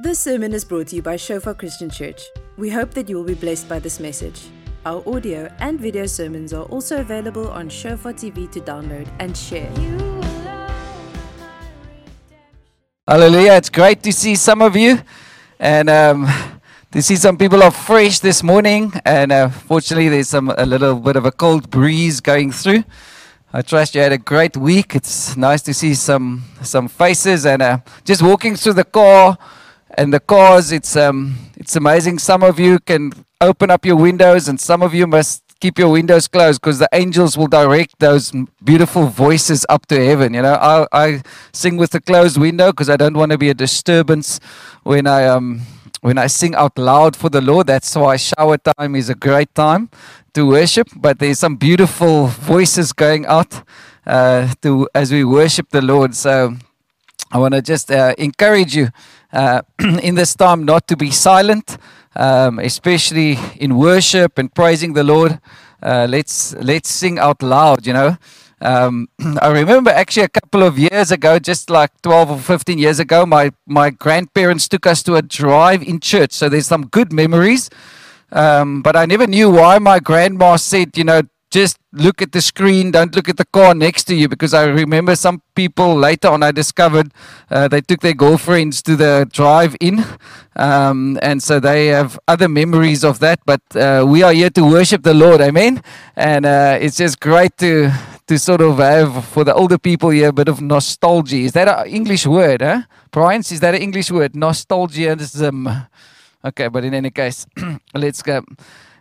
This sermon is brought to you by Shofar Christian Church. We hope that you will be blessed by this message. Our audio and video sermons are also available on Shofar TV to download and share. Hallelujah. It's great to see some of you and um, to see some people are fresh this morning. And uh, fortunately, there's some a little bit of a cold breeze going through. I trust you had a great week. It's nice to see some some faces and uh, just walking through the car and the cars. It's um it's amazing. Some of you can open up your windows, and some of you must keep your windows closed because the angels will direct those beautiful voices up to heaven. You know, I, I sing with a closed window because I don't want to be a disturbance when I um when I sing out loud for the Lord. That's why shower time is a great time to worship. But there's some beautiful voices going out uh, to as we worship the Lord. So I want to just uh, encourage you uh, in this time not to be silent, um, especially in worship and praising the Lord. Uh, let's let's sing out loud. You know, um, I remember actually a couple of years ago, just like 12 or 15 years ago, my my grandparents took us to a drive-in church. So there's some good memories. Um, but I never knew why my grandma said, you know, just look at the screen, don't look at the car next to you. Because I remember some people later on, I discovered uh, they took their girlfriends to the drive in. Um, and so they have other memories of that. But uh, we are here to worship the Lord, amen. And uh, it's just great to. To sort of have for the older people here a bit of nostalgia. Is that an English word, huh? Brian, is that an English word? Nostalgiaism. Okay, but in any case, let's go.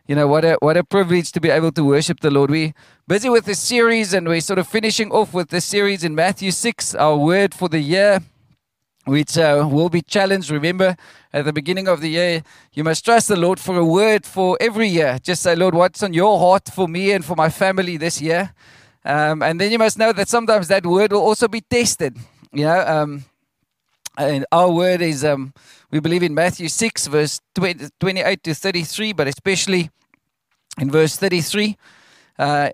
You know what a what a privilege to be able to worship the Lord. We're busy with this series, and we're sort of finishing off with the series in Matthew six, our word for the year, which uh, will be challenged. Remember, at the beginning of the year, you must trust the Lord for a word for every year. Just say, Lord, what's on your heart for me and for my family this year? Um, and then you must know that sometimes that word will also be tested. You know, um, and our word is um, we believe in Matthew 6, verse 20, 28 to 33, but especially in verse 33, uh,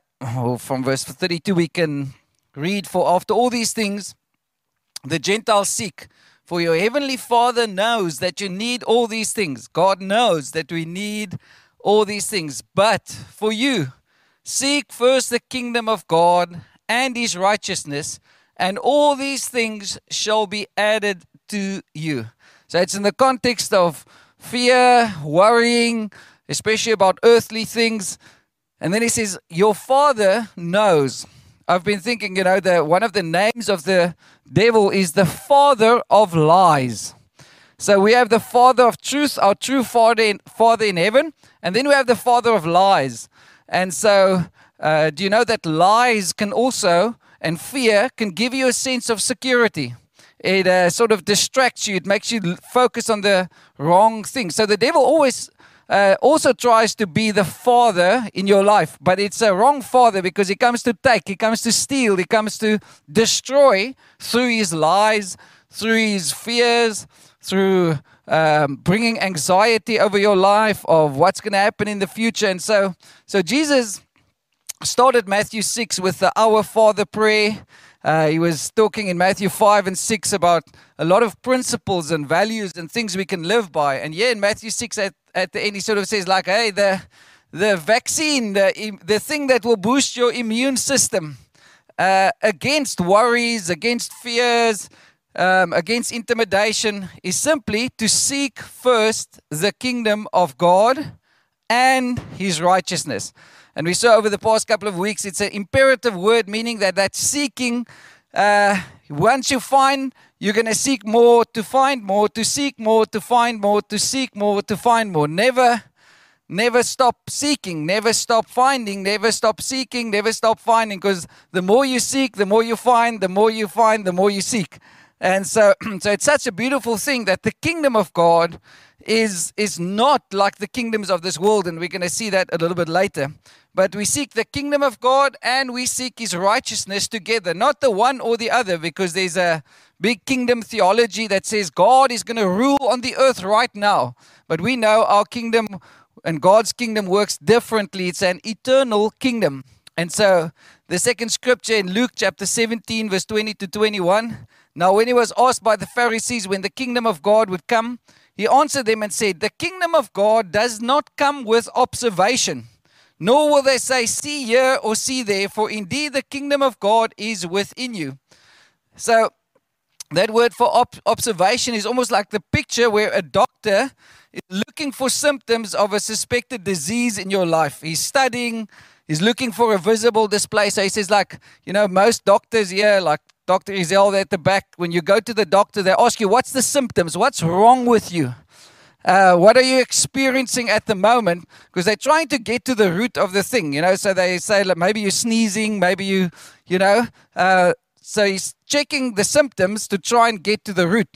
from verse 32, we can read, For after all these things, the Gentiles seek, for your heavenly Father knows that you need all these things. God knows that we need all these things. But for you, seek first the kingdom of God and his righteousness, and all these things shall be added to you. So it's in the context of fear, worrying, especially about earthly things. And then he says, Your father knows. I've been thinking, you know, that one of the names of the devil is the father of lies. So we have the father of truth, our true father in, father in heaven, and then we have the father of lies. And so, uh, do you know that lies can also, and fear can give you a sense of security? it uh, sort of distracts you. It makes you focus on the wrong thing. So the devil always uh, also tries to be the father in your life, but it's a wrong father because he comes to take, he comes to steal, he comes to destroy through his lies, through his fears, through um, bringing anxiety over your life of what's going to happen in the future. And so, so Jesus started Matthew 6 with the Our Father prayer. Uh, he was talking in Matthew 5 and 6 about a lot of principles and values and things we can live by. And yeah, in Matthew 6 at, at the end, he sort of says, like, hey, the, the vaccine, the, the thing that will boost your immune system uh, against worries, against fears, um, against intimidation is simply to seek first the kingdom of God and his righteousness. And we saw over the past couple of weeks, it's an imperative word, meaning that that seeking, uh, once you find, you're going to seek more to find more, to seek more, to find more, to seek more, to find more. Never, never stop seeking, never stop finding, never stop seeking, never stop finding, because the more you seek, the more you find, the more you find, the more you seek. And so, so it's such a beautiful thing that the kingdom of God is, is not like the kingdoms of this world, and we're going to see that a little bit later. But we seek the kingdom of God and we seek his righteousness together, not the one or the other, because there's a big kingdom theology that says God is going to rule on the earth right now. But we know our kingdom and God's kingdom works differently, it's an eternal kingdom. And so the second scripture in Luke chapter 17, verse 20 to 21 Now, when he was asked by the Pharisees when the kingdom of God would come, he answered them and said, The kingdom of God does not come with observation, nor will they say, See here or see there, for indeed the kingdom of God is within you. So, that word for op- observation is almost like the picture where a doctor is looking for symptoms of a suspected disease in your life. He's studying, he's looking for a visible display. So he says, like, you know, most doctors here, like Dr. Izel at the back, when you go to the doctor, they ask you, what's the symptoms? What's wrong with you? Uh, what are you experiencing at the moment? Because they're trying to get to the root of the thing, you know. So they say, like, maybe you're sneezing, maybe you, you know. Uh, so he's checking the symptoms to try and get to the root.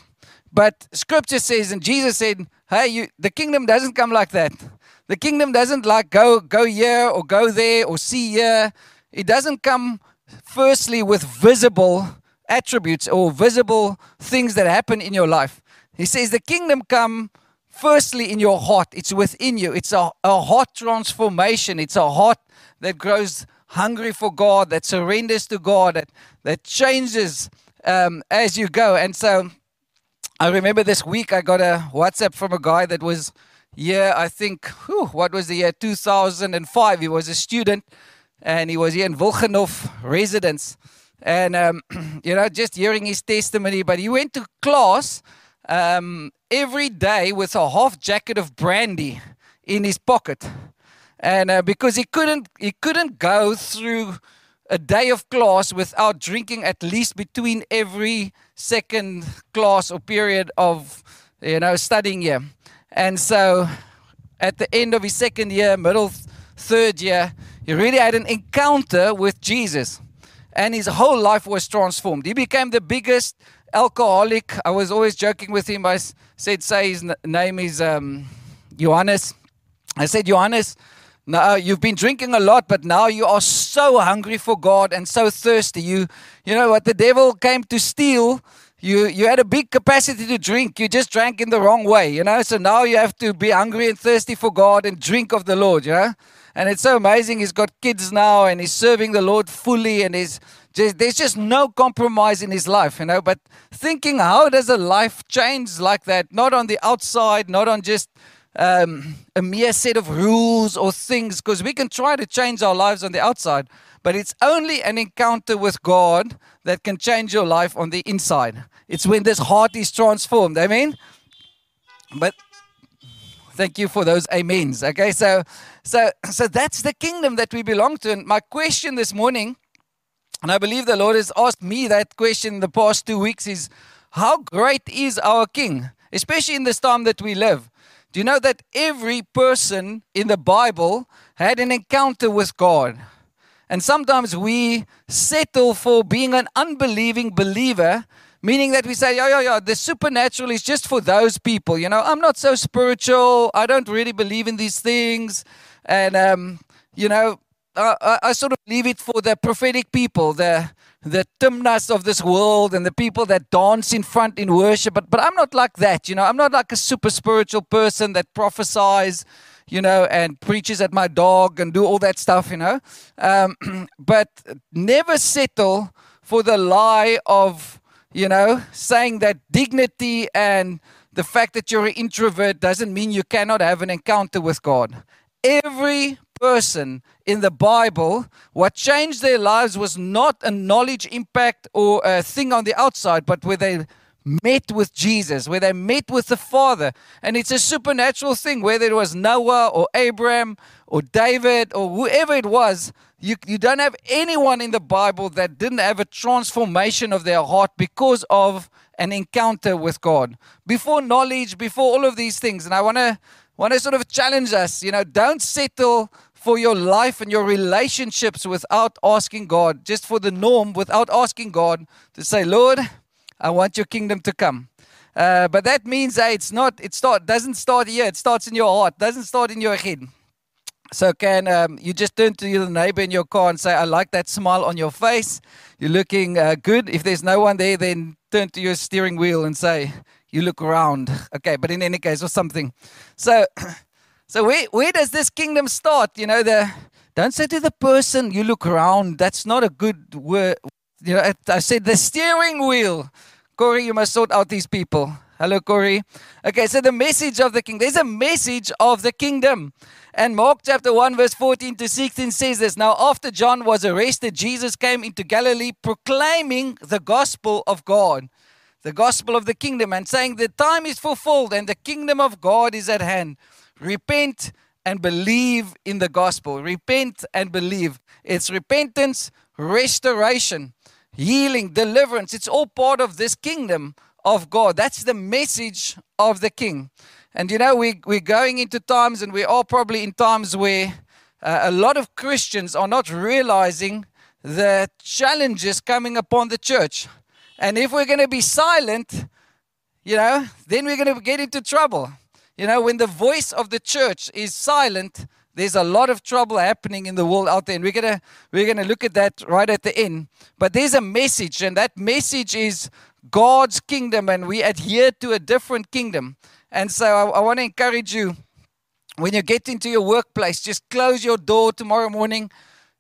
But scripture says, and Jesus said, hey, you, the kingdom doesn't come like that. The kingdom doesn't like go, go here or go there or see here. It doesn't come firstly with visible attributes or visible things that happen in your life. He says the kingdom come firstly in your heart. It's within you. It's a, a heart transformation. It's a heart that grows hungry for God, that surrenders to God, that, that changes um, as you go. And so I remember this week I got a WhatsApp from a guy that was, yeah, I think, whew, what was the year? 2005. He was a student and he was here in Wilgenhof residence. And, um, you know, just hearing his testimony, but he went to class um, every day with a half jacket of brandy in his pocket. And uh, because he couldn't he couldn't go through a day of class without drinking at least between every second class or period of you know studying year. And so at the end of his second year middle third year he really had an encounter with jesus. And his whole life was transformed. He became the biggest alcoholic i was always joking with him i said say his name is um, johannes i said johannes now you've been drinking a lot, but now you are so hungry for God and so thirsty. You, you know what the devil came to steal. You, you had a big capacity to drink. You just drank in the wrong way, you know. So now you have to be hungry and thirsty for God and drink of the Lord, you know. And it's so amazing. He's got kids now and he's serving the Lord fully, and he's just, there's just no compromise in his life, you know. But thinking, how does a life change like that? Not on the outside, not on just um, a mere set of rules or things because we can try to change our lives on the outside, but it's only an encounter with God that can change your life on the inside. It's when this heart is transformed. I mean, But thank you for those amens. Okay, so so so that's the kingdom that we belong to. And my question this morning, and I believe the Lord has asked me that question in the past two weeks, is how great is our King, especially in this time that we live. Do you know that every person in the Bible had an encounter with God? And sometimes we settle for being an unbelieving believer, meaning that we say, yeah, yeah, yeah, the supernatural is just for those people. You know, I'm not so spiritual. I don't really believe in these things. And, um, you know, I, I, sort of leave it for the prophetic people, the the Timnas of this world and the people that dance in front in worship. But but I'm not like that, you know. I'm not like a super spiritual person that prophesies, you know, and preaches at my dog and do all that stuff, you know. Um, but never settle for the lie of, you know, saying that dignity and the fact that you're an introvert doesn't mean you cannot have an encounter with God. Every person in the Bible, what changed their lives was not a knowledge impact or a thing on the outside, but where they met with Jesus, where they met with the Father. And it's a supernatural thing, whether it was Noah or Abraham or David or whoever it was. You, you don't have anyone in the Bible that didn't have a transformation of their heart because of an encounter with God. Before knowledge, before all of these things. And I want to want to sort of challenge us, you know, don't settle for your life and your relationships without asking God, just for the norm, without asking God to say, Lord, I want your kingdom to come. Uh, but that means that it's not, it start, doesn't start here, it starts in your heart, doesn't start in your head. So can um, you just turn to your neighbor in your car and say, I like that smile on your face. You're looking uh, good. If there's no one there, then turn to your steering wheel and say, you look around. Okay, but in any case, or something. So So where, where does this kingdom start? You know, the don't say to the person you look around. That's not a good word. You know, I said the steering wheel. Corey, you must sort out these people. Hello, Corey. Okay, so the message of the king. There's a message of the kingdom. And Mark chapter 1, verse 14 to 16 says this Now, after John was arrested, Jesus came into Galilee proclaiming the gospel of God, the gospel of the kingdom, and saying, The time is fulfilled and the kingdom of God is at hand. Repent and believe in the gospel. Repent and believe. It's repentance, restoration, healing, deliverance. It's all part of this kingdom of God. That's the message of the king. And you know, we, we're going into times, and we are probably in times where uh, a lot of Christians are not realizing the challenges coming upon the church. And if we're going to be silent, you know, then we're going to get into trouble. You know, when the voice of the church is silent, there's a lot of trouble happening in the world out there. And we're gonna we're gonna look at that right at the end. But there's a message, and that message is God's kingdom, and we adhere to a different kingdom. And so I, I want to encourage you when you get into your workplace, just close your door tomorrow morning,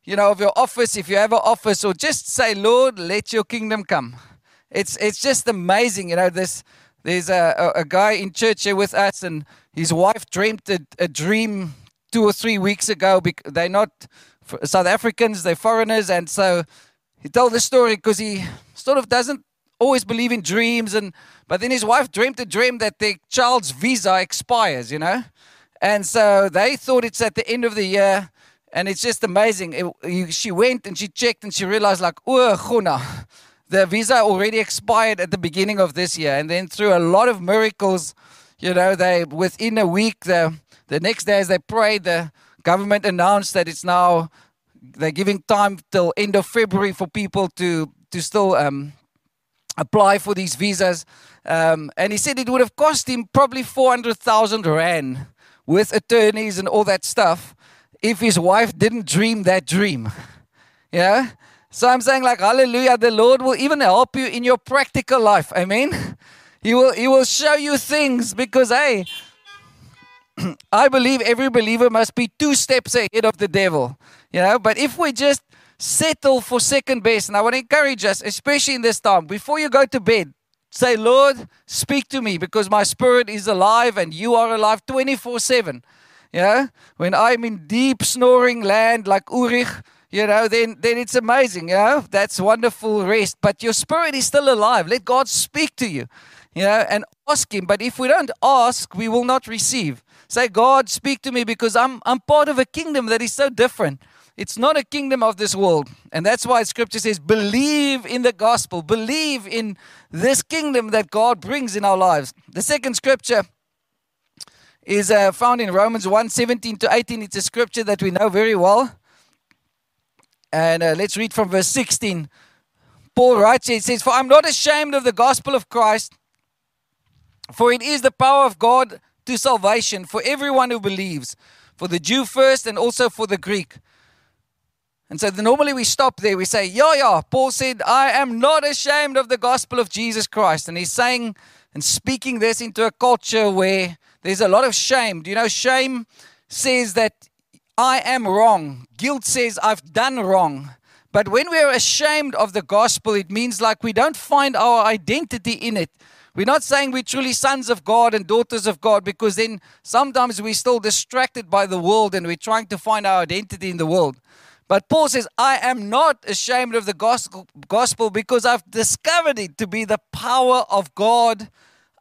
you know, of your office, if you have an office, or just say, Lord, let your kingdom come. It's it's just amazing, you know, this there's a, a, a guy in church here with us, and his wife dreamed a, a dream two or three weeks ago. They're not South Africans, they're foreigners, and so he told the story because he sort of doesn't always believe in dreams and but then his wife dreamed a dream that their child's visa expires, you know? And so they thought it's at the end of the year. And it's just amazing. It, she went and she checked and she realized, like, oh, Guna, the visa already expired at the beginning of this year. And then through a lot of miracles, you know, they within a week, the, the next day as they prayed, the government announced that it's now they're giving time till end of February for people to to still um, apply for these visas. Um, and he said it would have cost him probably 400,000 Rand with attorneys and all that stuff if his wife didn't dream that dream. Yeah? So I'm saying, like, hallelujah, the Lord will even help you in your practical life. Amen. He will, he will show you things because, hey, I believe every believer must be two steps ahead of the devil. You know, but if we just settle for second best. And I want to encourage us, especially in this time, before you go to bed, say, Lord, speak to me because my spirit is alive and you are alive 24 7. Yeah? When I'm in deep snoring land like Urich, you know, then, then it's amazing, you know, that's wonderful rest. But your spirit is still alive. Let God speak to you, you know, and ask Him. But if we don't ask, we will not receive. Say, God, speak to me because I'm, I'm part of a kingdom that is so different. It's not a kingdom of this world. And that's why scripture says, believe in the gospel, believe in this kingdom that God brings in our lives. The second scripture is uh, found in Romans 1 17 to 18. It's a scripture that we know very well. And uh, let's read from verse 16. Paul writes, it says, For I'm not ashamed of the gospel of Christ, for it is the power of God to salvation for everyone who believes, for the Jew first and also for the Greek. And so normally we stop there. We say, Yeah, yeah. Paul said, I am not ashamed of the gospel of Jesus Christ. And he's saying and speaking this into a culture where there's a lot of shame. Do you know, shame says that I am wrong, guilt says I've done wrong. But when we're ashamed of the gospel, it means like we don't find our identity in it. We're not saying we're truly sons of God and daughters of God because then sometimes we're still distracted by the world and we're trying to find our identity in the world. But Paul says, I am not ashamed of the gospel because I've discovered it to be the power of God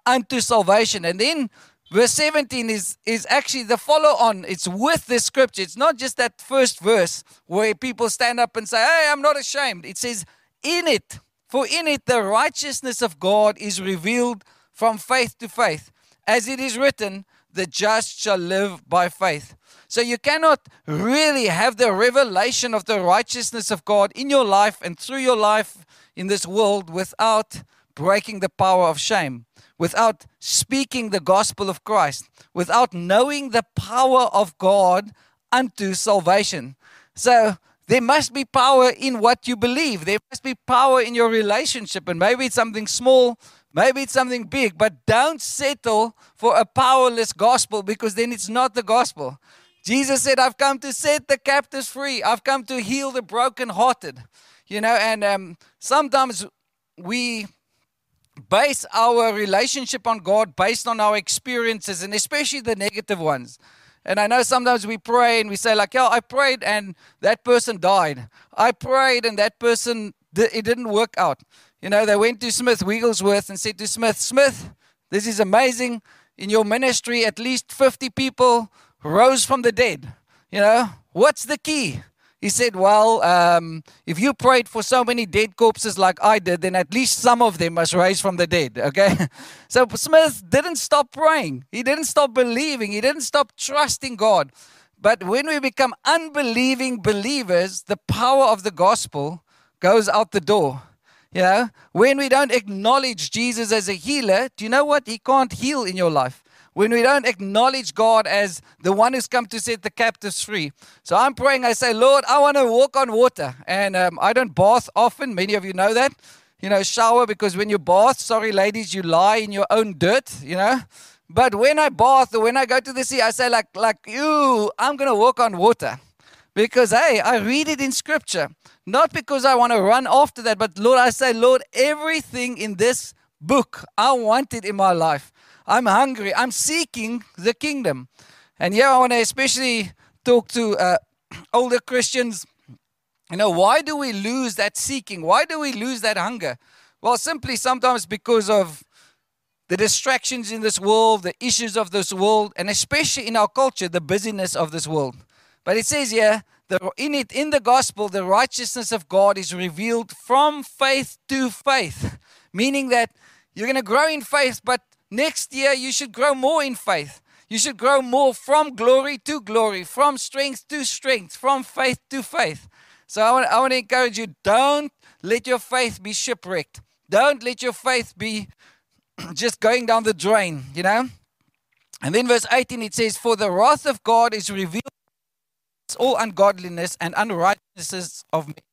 unto salvation. And then verse 17 is, is actually the follow on. It's with the scripture. It's not just that first verse where people stand up and say, Hey, I'm not ashamed. It says, In it, for in it the righteousness of God is revealed from faith to faith. As it is written, the just shall live by faith. So you cannot really have the revelation of the righteousness of God in your life and through your life in this world without breaking the power of shame, without speaking the gospel of Christ, without knowing the power of God unto salvation. So there must be power in what you believe. There must be power in your relationship. And maybe it's something small, maybe it's something big, but don't settle for a powerless gospel because then it's not the gospel. Jesus said, I've come to set the captives free. I've come to heal the brokenhearted. You know, and um, sometimes we base our relationship on God based on our experiences and especially the negative ones. And I know sometimes we pray and we say, like, yeah, I prayed and that person died. I prayed and that person, it didn't work out. You know, they went to Smith Wigglesworth and said to Smith, Smith, this is amazing. In your ministry, at least 50 people rose from the dead. You know, what's the key? He said, Well, um, if you prayed for so many dead corpses like I did, then at least some of them must rise from the dead. Okay? So Smith didn't stop praying. He didn't stop believing. He didn't stop trusting God. But when we become unbelieving believers, the power of the gospel goes out the door. You know, when we don't acknowledge Jesus as a healer, do you know what? He can't heal in your life when we don't acknowledge God as the one who's come to set the captives free. So I'm praying, I say, Lord, I want to walk on water. And um, I don't bath often. Many of you know that. You know, shower because when you bath, sorry, ladies, you lie in your own dirt, you know. But when I bath or when I go to the sea, I say, like, like you, I'm going to walk on water. Because, hey, I read it in scripture. Not because I want to run after that, but Lord, I say, Lord, everything in this book, I want it in my life. I'm hungry. I'm seeking the kingdom. And yeah, I want to especially talk to uh, older Christians. You know, why do we lose that seeking? Why do we lose that hunger? Well, simply sometimes because of the distractions in this world, the issues of this world, and especially in our culture, the busyness of this world. But it says here, the, in it, in the gospel, the righteousness of God is revealed from faith to faith, meaning that you're going to grow in faith, but Next year, you should grow more in faith. You should grow more from glory to glory, from strength to strength, from faith to faith. So I want, I want to encourage you don't let your faith be shipwrecked. Don't let your faith be just going down the drain, you know? And then verse 18 it says, For the wrath of God is revealed all ungodliness and unrighteousness of men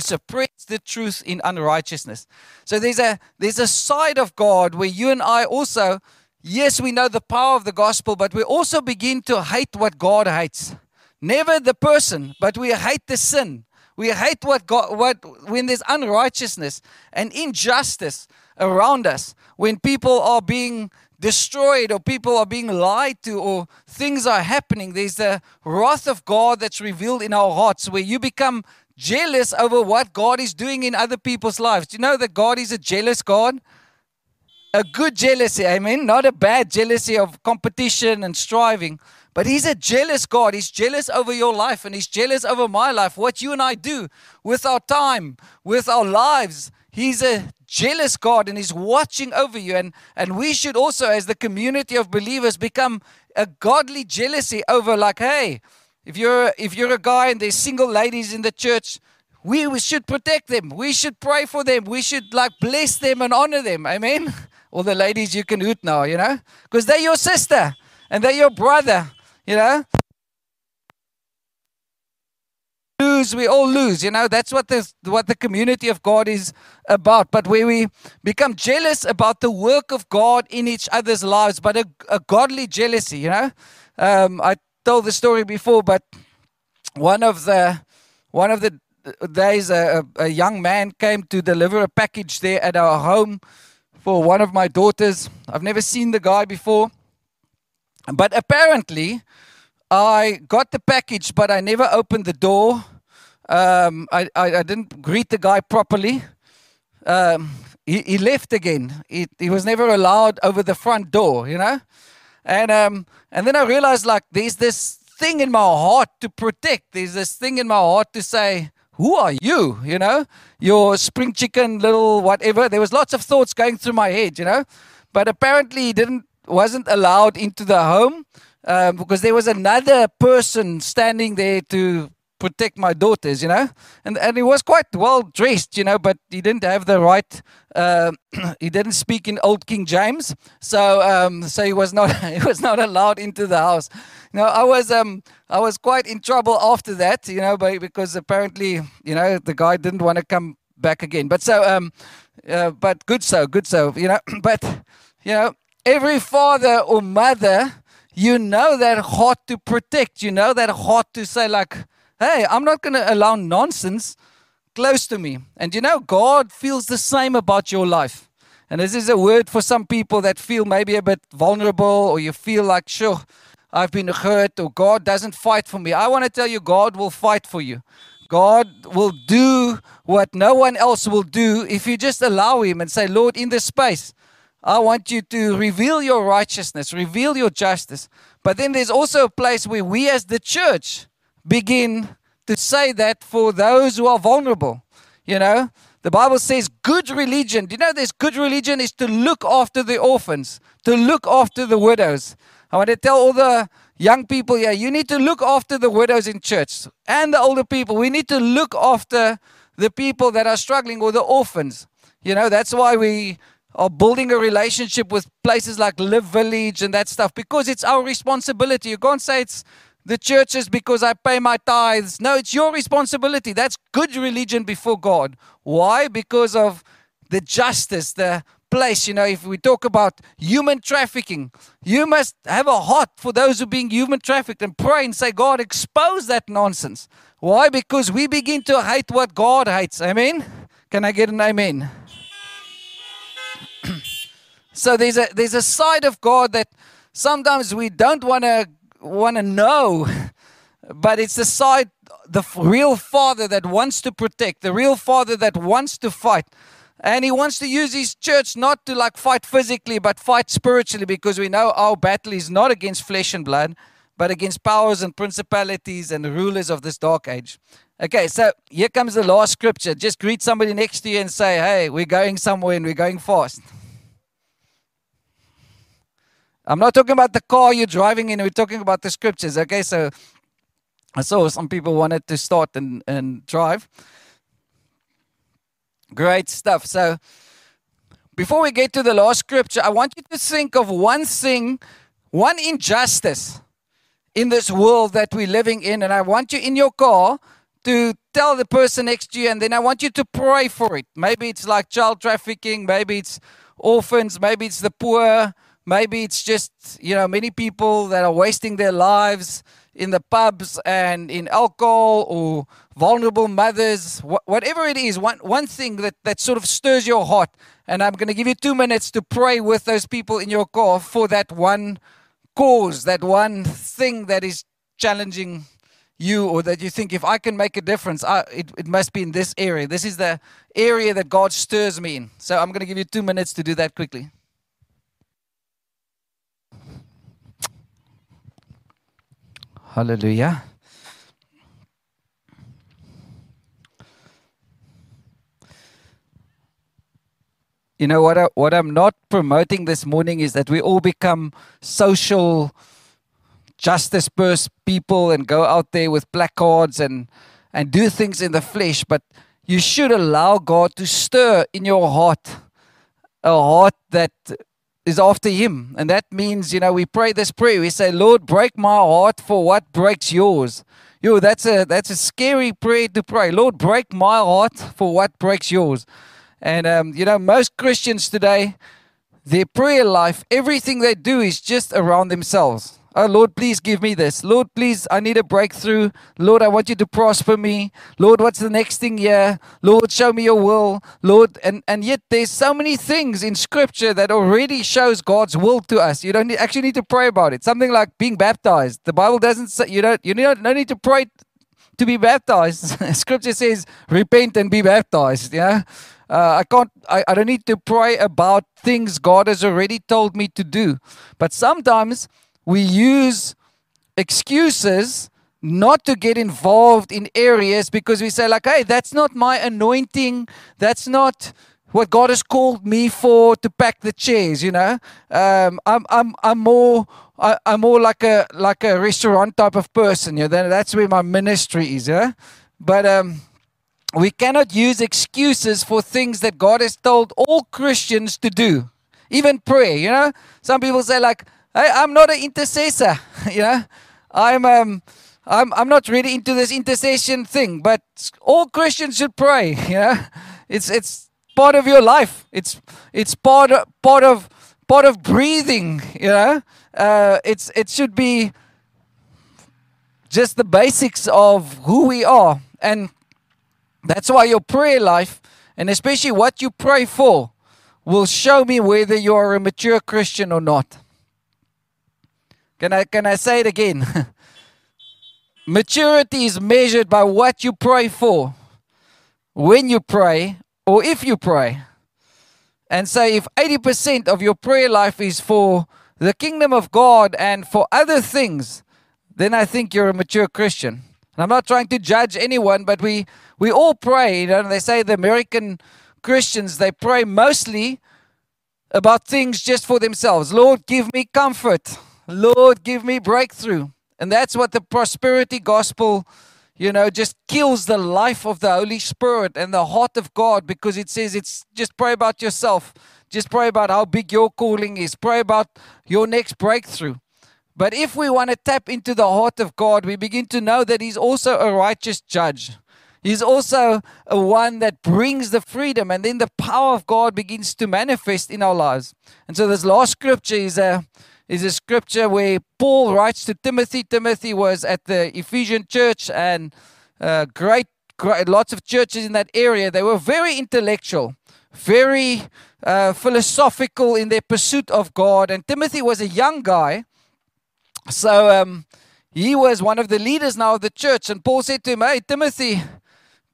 suppress the truth in unrighteousness. So there's a there's a side of God where you and I also, yes, we know the power of the gospel, but we also begin to hate what God hates. Never the person, but we hate the sin. We hate what God what when there's unrighteousness and injustice around us, when people are being destroyed or people are being lied to or things are happening, there's the wrath of God that's revealed in our hearts where you become jealous over what God is doing in other people's lives. Do you know that God is a jealous God? A good jealousy, I mean, Not a bad jealousy of competition and striving, but He's a jealous God. He's jealous over your life and He's jealous over my life, what you and I do with our time, with our lives. He's a jealous God and He's watching over you. And, and we should also, as the community of believers, become a godly jealousy over, like, hey, if you're if you're a guy and there's single ladies in the church, we, we should protect them. We should pray for them. We should like bless them and honor them. Amen. All the ladies you can hoot now, you know, because they're your sister and they're your brother, you know. Lose, we all lose, you know. That's what the what the community of God is about. But where we become jealous about the work of God in each other's lives, but a, a godly jealousy, you know. Um, I told the story before, but one of the one of the days, a, a young man came to deliver a package there at our home for one of my daughters. I've never seen the guy before, but apparently, I got the package, but I never opened the door. Um, I, I, I, didn't greet the guy properly. Um, he, he, left again. He, he was never allowed over the front door, you know. And um, and then I realized like there's this thing in my heart to protect. There's this thing in my heart to say, who are you? You know, your spring chicken little whatever. There was lots of thoughts going through my head, you know. But apparently he didn't wasn't allowed into the home um, because there was another person standing there to protect my daughters, you know. And and he was quite well dressed, you know, but he didn't have the right. Uh, he didn't speak in Old King James, so um, so he was not he was not allowed into the house. You know, I was um I was quite in trouble after that, you know, but because apparently you know the guy didn't want to come back again. But so um, uh, but good so good so you know, but you know every father or mother. You know that heart to protect. You know that heart to say, like, hey, I'm not going to allow nonsense close to me. And you know, God feels the same about your life. And this is a word for some people that feel maybe a bit vulnerable or you feel like, sure, I've been hurt or God doesn't fight for me. I want to tell you, God will fight for you. God will do what no one else will do if you just allow Him and say, Lord, in this space, I want you to reveal your righteousness, reveal your justice. But then there's also a place where we as the church begin to say that for those who are vulnerable. You know, the Bible says good religion. Do you know this good religion is to look after the orphans, to look after the widows. I want to tell all the young people here, you need to look after the widows in church and the older people. We need to look after the people that are struggling or the orphans. You know, that's why we are building a relationship with places like Live Village and that stuff because it's our responsibility. You can't say it's the churches because I pay my tithes. No, it's your responsibility. That's good religion before God. Why? Because of the justice, the place. You know, if we talk about human trafficking, you must have a heart for those who are being human trafficked and pray and say, God, expose that nonsense. Why? Because we begin to hate what God hates. Amen? Can I get an amen? So there's a there's a side of God that sometimes we don't want to want to know, but it's the side the real father that wants to protect, the real father that wants to fight. And he wants to use his church not to like fight physically, but fight spiritually because we know our battle is not against flesh and blood, but against powers and principalities and rulers of this dark age. Okay, so here comes the last scripture. Just greet somebody next to you and say, Hey, we're going somewhere and we're going fast. I'm not talking about the car you're driving in, we're talking about the scriptures. Okay, so I saw some people wanted to start and, and drive. Great stuff. So before we get to the last scripture, I want you to think of one thing, one injustice in this world that we're living in. And I want you in your car to tell the person next to you, and then I want you to pray for it. Maybe it's like child trafficking, maybe it's orphans, maybe it's the poor, Maybe it's just, you know, many people that are wasting their lives in the pubs and in alcohol or vulnerable mothers, wh- whatever it is, one, one thing that, that sort of stirs your heart. And I'm going to give you two minutes to pray with those people in your car for that one cause, that one thing that is challenging you or that you think if I can make a difference, I, it, it must be in this area. This is the area that God stirs me in. So I'm going to give you two minutes to do that quickly. Hallelujah. You know what? I, what I'm not promoting this morning is that we all become social justice burst people and go out there with placards and and do things in the flesh. But you should allow God to stir in your heart a heart that is after Him. And that means, you know, we pray this prayer. We say, Lord, break my heart for what breaks yours. Yo, that's a that's a scary prayer to pray. Lord, break my heart for what breaks yours. And um, you know, most Christians today, their prayer life, everything they do is just around themselves. Oh, Lord, please give me this. Lord, please, I need a breakthrough. Lord, I want you to prosper me. Lord, what's the next thing here? Lord, show me your will. Lord, and, and yet there's so many things in scripture that already shows God's will to us. You don't actually need to pray about it. Something like being baptized. The Bible doesn't say, you don't, you don't, don't need to pray to be baptized. scripture says, repent and be baptized. Yeah. Uh, I can't. I, I don't need to pray about things God has already told me to do. But sometimes we use excuses not to get involved in areas because we say like hey that's not my anointing. That's not what god has called me for to pack the chairs you know? Um, i'm i'm i'm more I, am more like a like a restaurant type of person you know? That's where my ministry is yeah? But um we cannot use excuses for things that god has told all christians to do. Even prayer you know? Some people say like I, am not an intercessor. you know, I'm um, I'm I'm not really into this intercession thing. But all Christians should pray. You know, it's it's part of your life. It's it's part of, part of part of breathing. You know, uh, it's it should be just the basics of who we are, and that's why your prayer life, and especially what you pray for, will show me whether you are a mature Christian or not. Can I, can I say it again? Maturity is measured by what you pray for, when you pray, or if you pray. And so, if 80% of your prayer life is for the kingdom of God and for other things, then I think you're a mature Christian. And I'm not trying to judge anyone, but we, we all pray. You know, they say the American Christians, they pray mostly about things just for themselves. Lord, give me comfort. Lord, give me breakthrough. And that's what the prosperity gospel, you know, just kills the life of the Holy Spirit and the heart of God because it says it's just pray about yourself. Just pray about how big your calling is. Pray about your next breakthrough. But if we want to tap into the heart of God, we begin to know that He's also a righteous judge. He's also a one that brings the freedom, and then the power of God begins to manifest in our lives. And so, this last scripture is a is a scripture where Paul writes to Timothy. Timothy was at the Ephesian church and uh, great, great, lots of churches in that area. They were very intellectual, very uh, philosophical in their pursuit of God. And Timothy was a young guy. So um, he was one of the leaders now of the church. And Paul said to him, Hey, Timothy,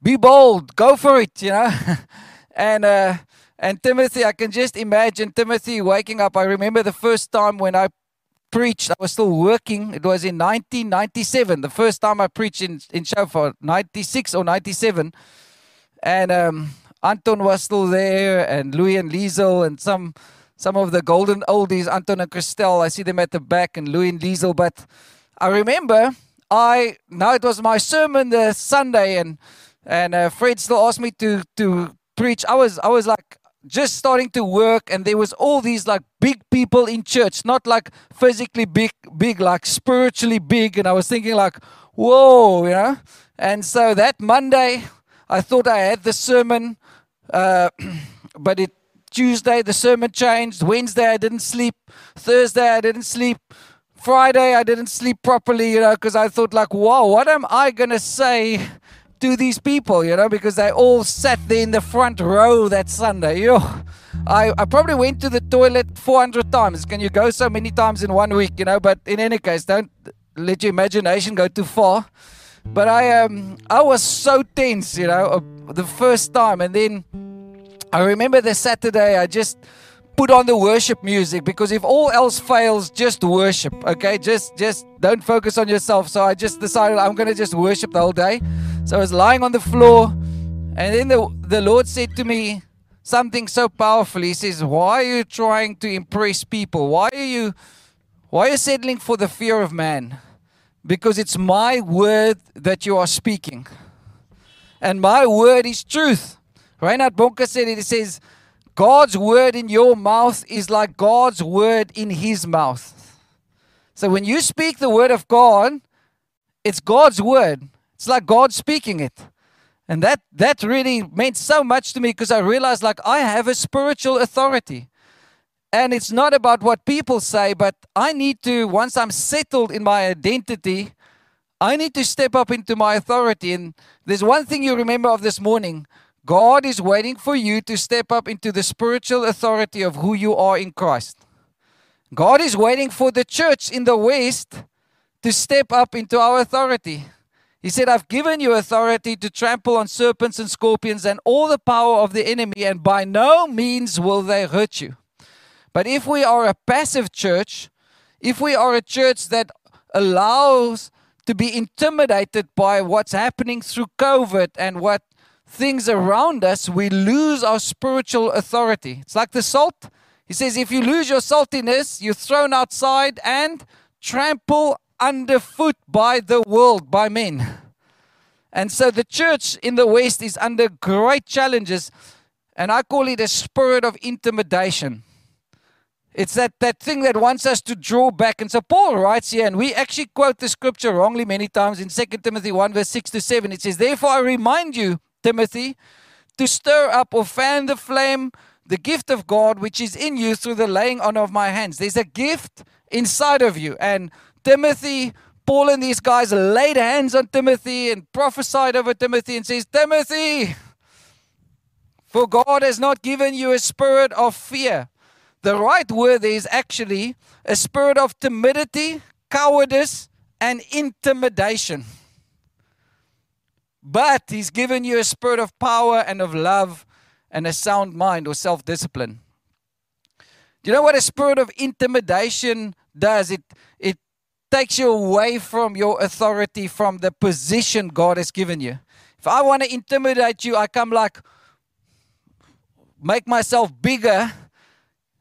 be bold, go for it, you know. and uh, and Timothy, I can just imagine Timothy waking up. I remember the first time when I preached, I was still working. It was in 1997, the first time I preached in, in Shofar, 96 or 97. And um, Anton was still there, and Louis and Liesel, and some some of the golden oldies, Anton and Christelle. I see them at the back, and Louis and Liesel. But I remember I now it was my sermon the Sunday, and and uh, Fred still asked me to to preach. I was I was like just starting to work and there was all these like big people in church not like physically big big like spiritually big and i was thinking like whoa you know? And so that monday i thought i had the sermon uh, but it tuesday the sermon changed. Wednesday i didn't sleep. Thursday i didn't sleep. Friday i didn't sleep properly you know because i thought like whoa what am i gonna say to these people, you know, because they all sat there in the front row that Sunday. Yo, I, I probably went to the toilet 400 times. Can you go so many times in one week, you know? But in any case, don't let your imagination go too far. But I um I was so tense, you know, uh, the first time, and then I remember the Saturday I just put on the worship music because if all else fails just worship okay just just don't focus on yourself so i just decided i'm going to just worship the whole day so I was lying on the floor, and then the, the Lord said to me something so powerful. He says, Why are you trying to impress people? Why are you why are you settling for the fear of man? Because it's my word that you are speaking. And my word is truth. Reinhard Bonnke said it, it says, God's word in your mouth is like God's word in his mouth. So when you speak the word of God, it's God's word. It's like God speaking it. And that that really meant so much to me because I realized like I have a spiritual authority. And it's not about what people say, but I need to once I'm settled in my identity, I need to step up into my authority. And there's one thing you remember of this morning. God is waiting for you to step up into the spiritual authority of who you are in Christ. God is waiting for the church in the West to step up into our authority. He said, I've given you authority to trample on serpents and scorpions and all the power of the enemy, and by no means will they hurt you. But if we are a passive church, if we are a church that allows to be intimidated by what's happening through COVID and what things around us, we lose our spiritual authority. It's like the salt. He says, if you lose your saltiness, you're thrown outside and trample underfoot by the world, by men. And so the church in the West is under great challenges, and I call it a spirit of intimidation. It's that, that thing that wants us to draw back. And so Paul writes here, and we actually quote the scripture wrongly many times in 2 Timothy 1, verse 6 to 7. It says, Therefore I remind you, Timothy, to stir up or fan the flame, the gift of God which is in you through the laying on of my hands. There's a gift inside of you. And Timothy, Paul and these guys laid hands on Timothy and prophesied over Timothy and says, Timothy, For God has not given you a spirit of fear. The right word is actually a spirit of timidity, cowardice, and intimidation. But He's given you a spirit of power and of love and a sound mind or self discipline. Do you know what a spirit of intimidation does? It, it takes you away from your authority, from the position God has given you. If I want to intimidate you, I come like, make myself bigger.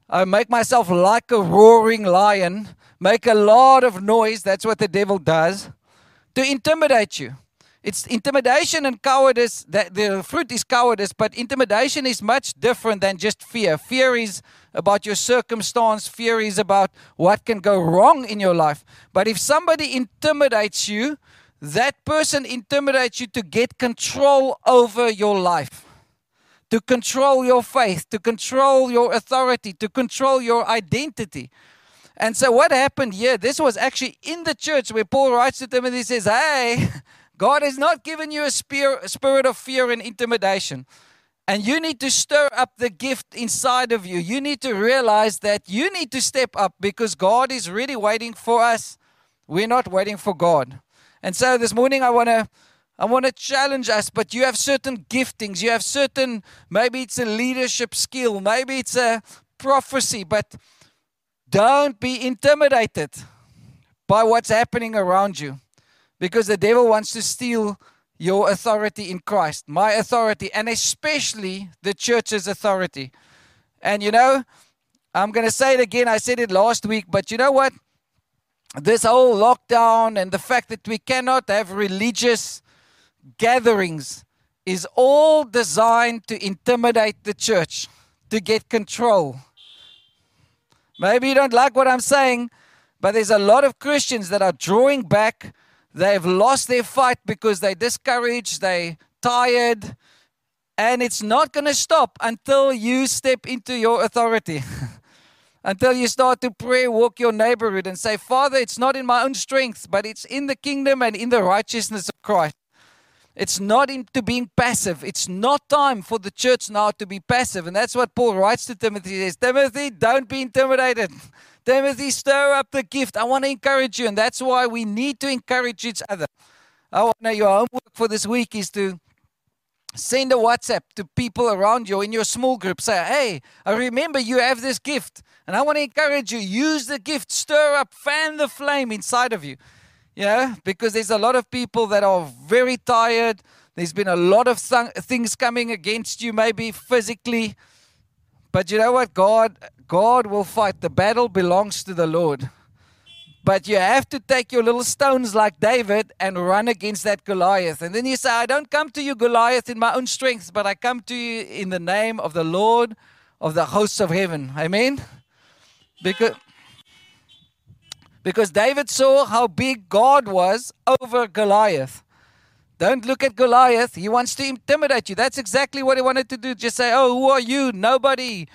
I make myself like a roaring lion, make a lot of noise. That's what the devil does to intimidate you. It's intimidation and cowardice. That the fruit is cowardice, but intimidation is much different than just fear. Fear is about your circumstance. Fear is about what can go wrong in your life. But if somebody intimidates you, that person intimidates you to get control over your life, to control your faith, to control your authority, to control your identity. And so, what happened here? This was actually in the church where Paul writes to Timothy, he says, Hey, God has not given you a spirit of fear and intimidation. And you need to stir up the gift inside of you. You need to realize that you need to step up because God is really waiting for us. We're not waiting for God. And so this morning I want to I want to challenge us, but you have certain giftings. You have certain maybe it's a leadership skill, maybe it's a prophecy, but don't be intimidated by what's happening around you because the devil wants to steal your authority in Christ, my authority, and especially the church's authority. And you know, I'm going to say it again. I said it last week, but you know what? This whole lockdown and the fact that we cannot have religious gatherings is all designed to intimidate the church, to get control. Maybe you don't like what I'm saying, but there's a lot of Christians that are drawing back They've lost their fight because they're discouraged, they're tired, and it's not going to stop until you step into your authority. until you start to pray, walk your neighborhood, and say, Father, it's not in my own strength, but it's in the kingdom and in the righteousness of Christ. It's not into being passive. It's not time for the church now to be passive. And that's what Paul writes to Timothy. He says, Timothy, don't be intimidated. Timothy, stir up the gift. I want to encourage you, and that's why we need to encourage each other. I want to your homework for this week is to send a WhatsApp to people around you in your small group. Say, hey, I remember you have this gift, and I want to encourage you. Use the gift, stir up, fan the flame inside of you. Yeah, because there's a lot of people that are very tired. There's been a lot of th- things coming against you, maybe physically. But you know what? God God will fight. The battle belongs to the Lord. But you have to take your little stones like David and run against that Goliath. And then you say, I don't come to you, Goliath, in my own strength, but I come to you in the name of the Lord of the hosts of heaven. Amen? Because, because David saw how big God was over Goliath. Don't look at Goliath. He wants to intimidate you. That's exactly what he wanted to do. Just say, Oh, who are you? Nobody.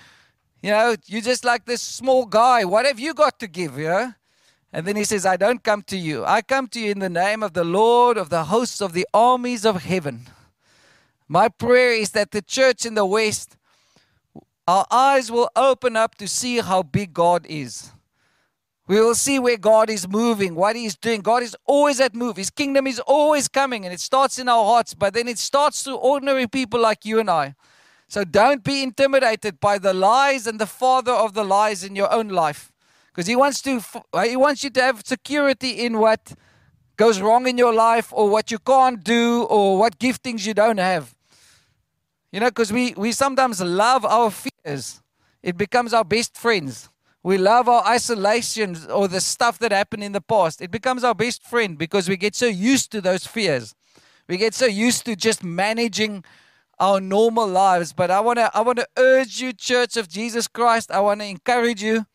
You know, you're just like this small guy. What have you got to give, you? And then he says, I don't come to you. I come to you in the name of the Lord of the hosts of the armies of heaven. My prayer is that the church in the West, our eyes will open up to see how big God is. We will see where God is moving, what He's doing. God is always at move. His kingdom is always coming, and it starts in our hearts, but then it starts through ordinary people like you and I. So don't be intimidated by the lies and the father of the lies in your own life. Because he wants to uh, he wants you to have security in what goes wrong in your life or what you can't do or what giftings you don't have. You know, because we, we sometimes love our fears. It becomes our best friends. We love our isolation or the stuff that happened in the past. It becomes our best friend because we get so used to those fears. We get so used to just managing our normal lives. But I want to I want to urge you, Church of Jesus Christ. I want to encourage you.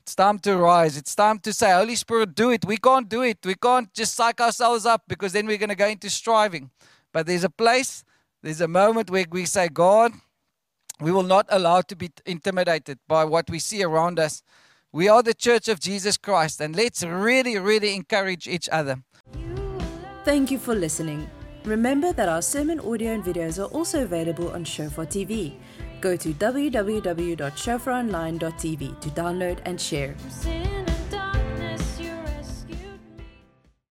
It's time to rise. It's time to say, Holy Spirit, do it. We can't do it. We can't just psych ourselves up because then we're going to go into striving. But there's a place, there's a moment where we say, God, we will not allow to be intimidated by what we see around us. We are the church of Jesus Christ, and let's really, really encourage each other. Thank you for listening. Remember that our sermon audio and videos are also available on Shofar TV. Go to www.shofaronline.tv to download and share.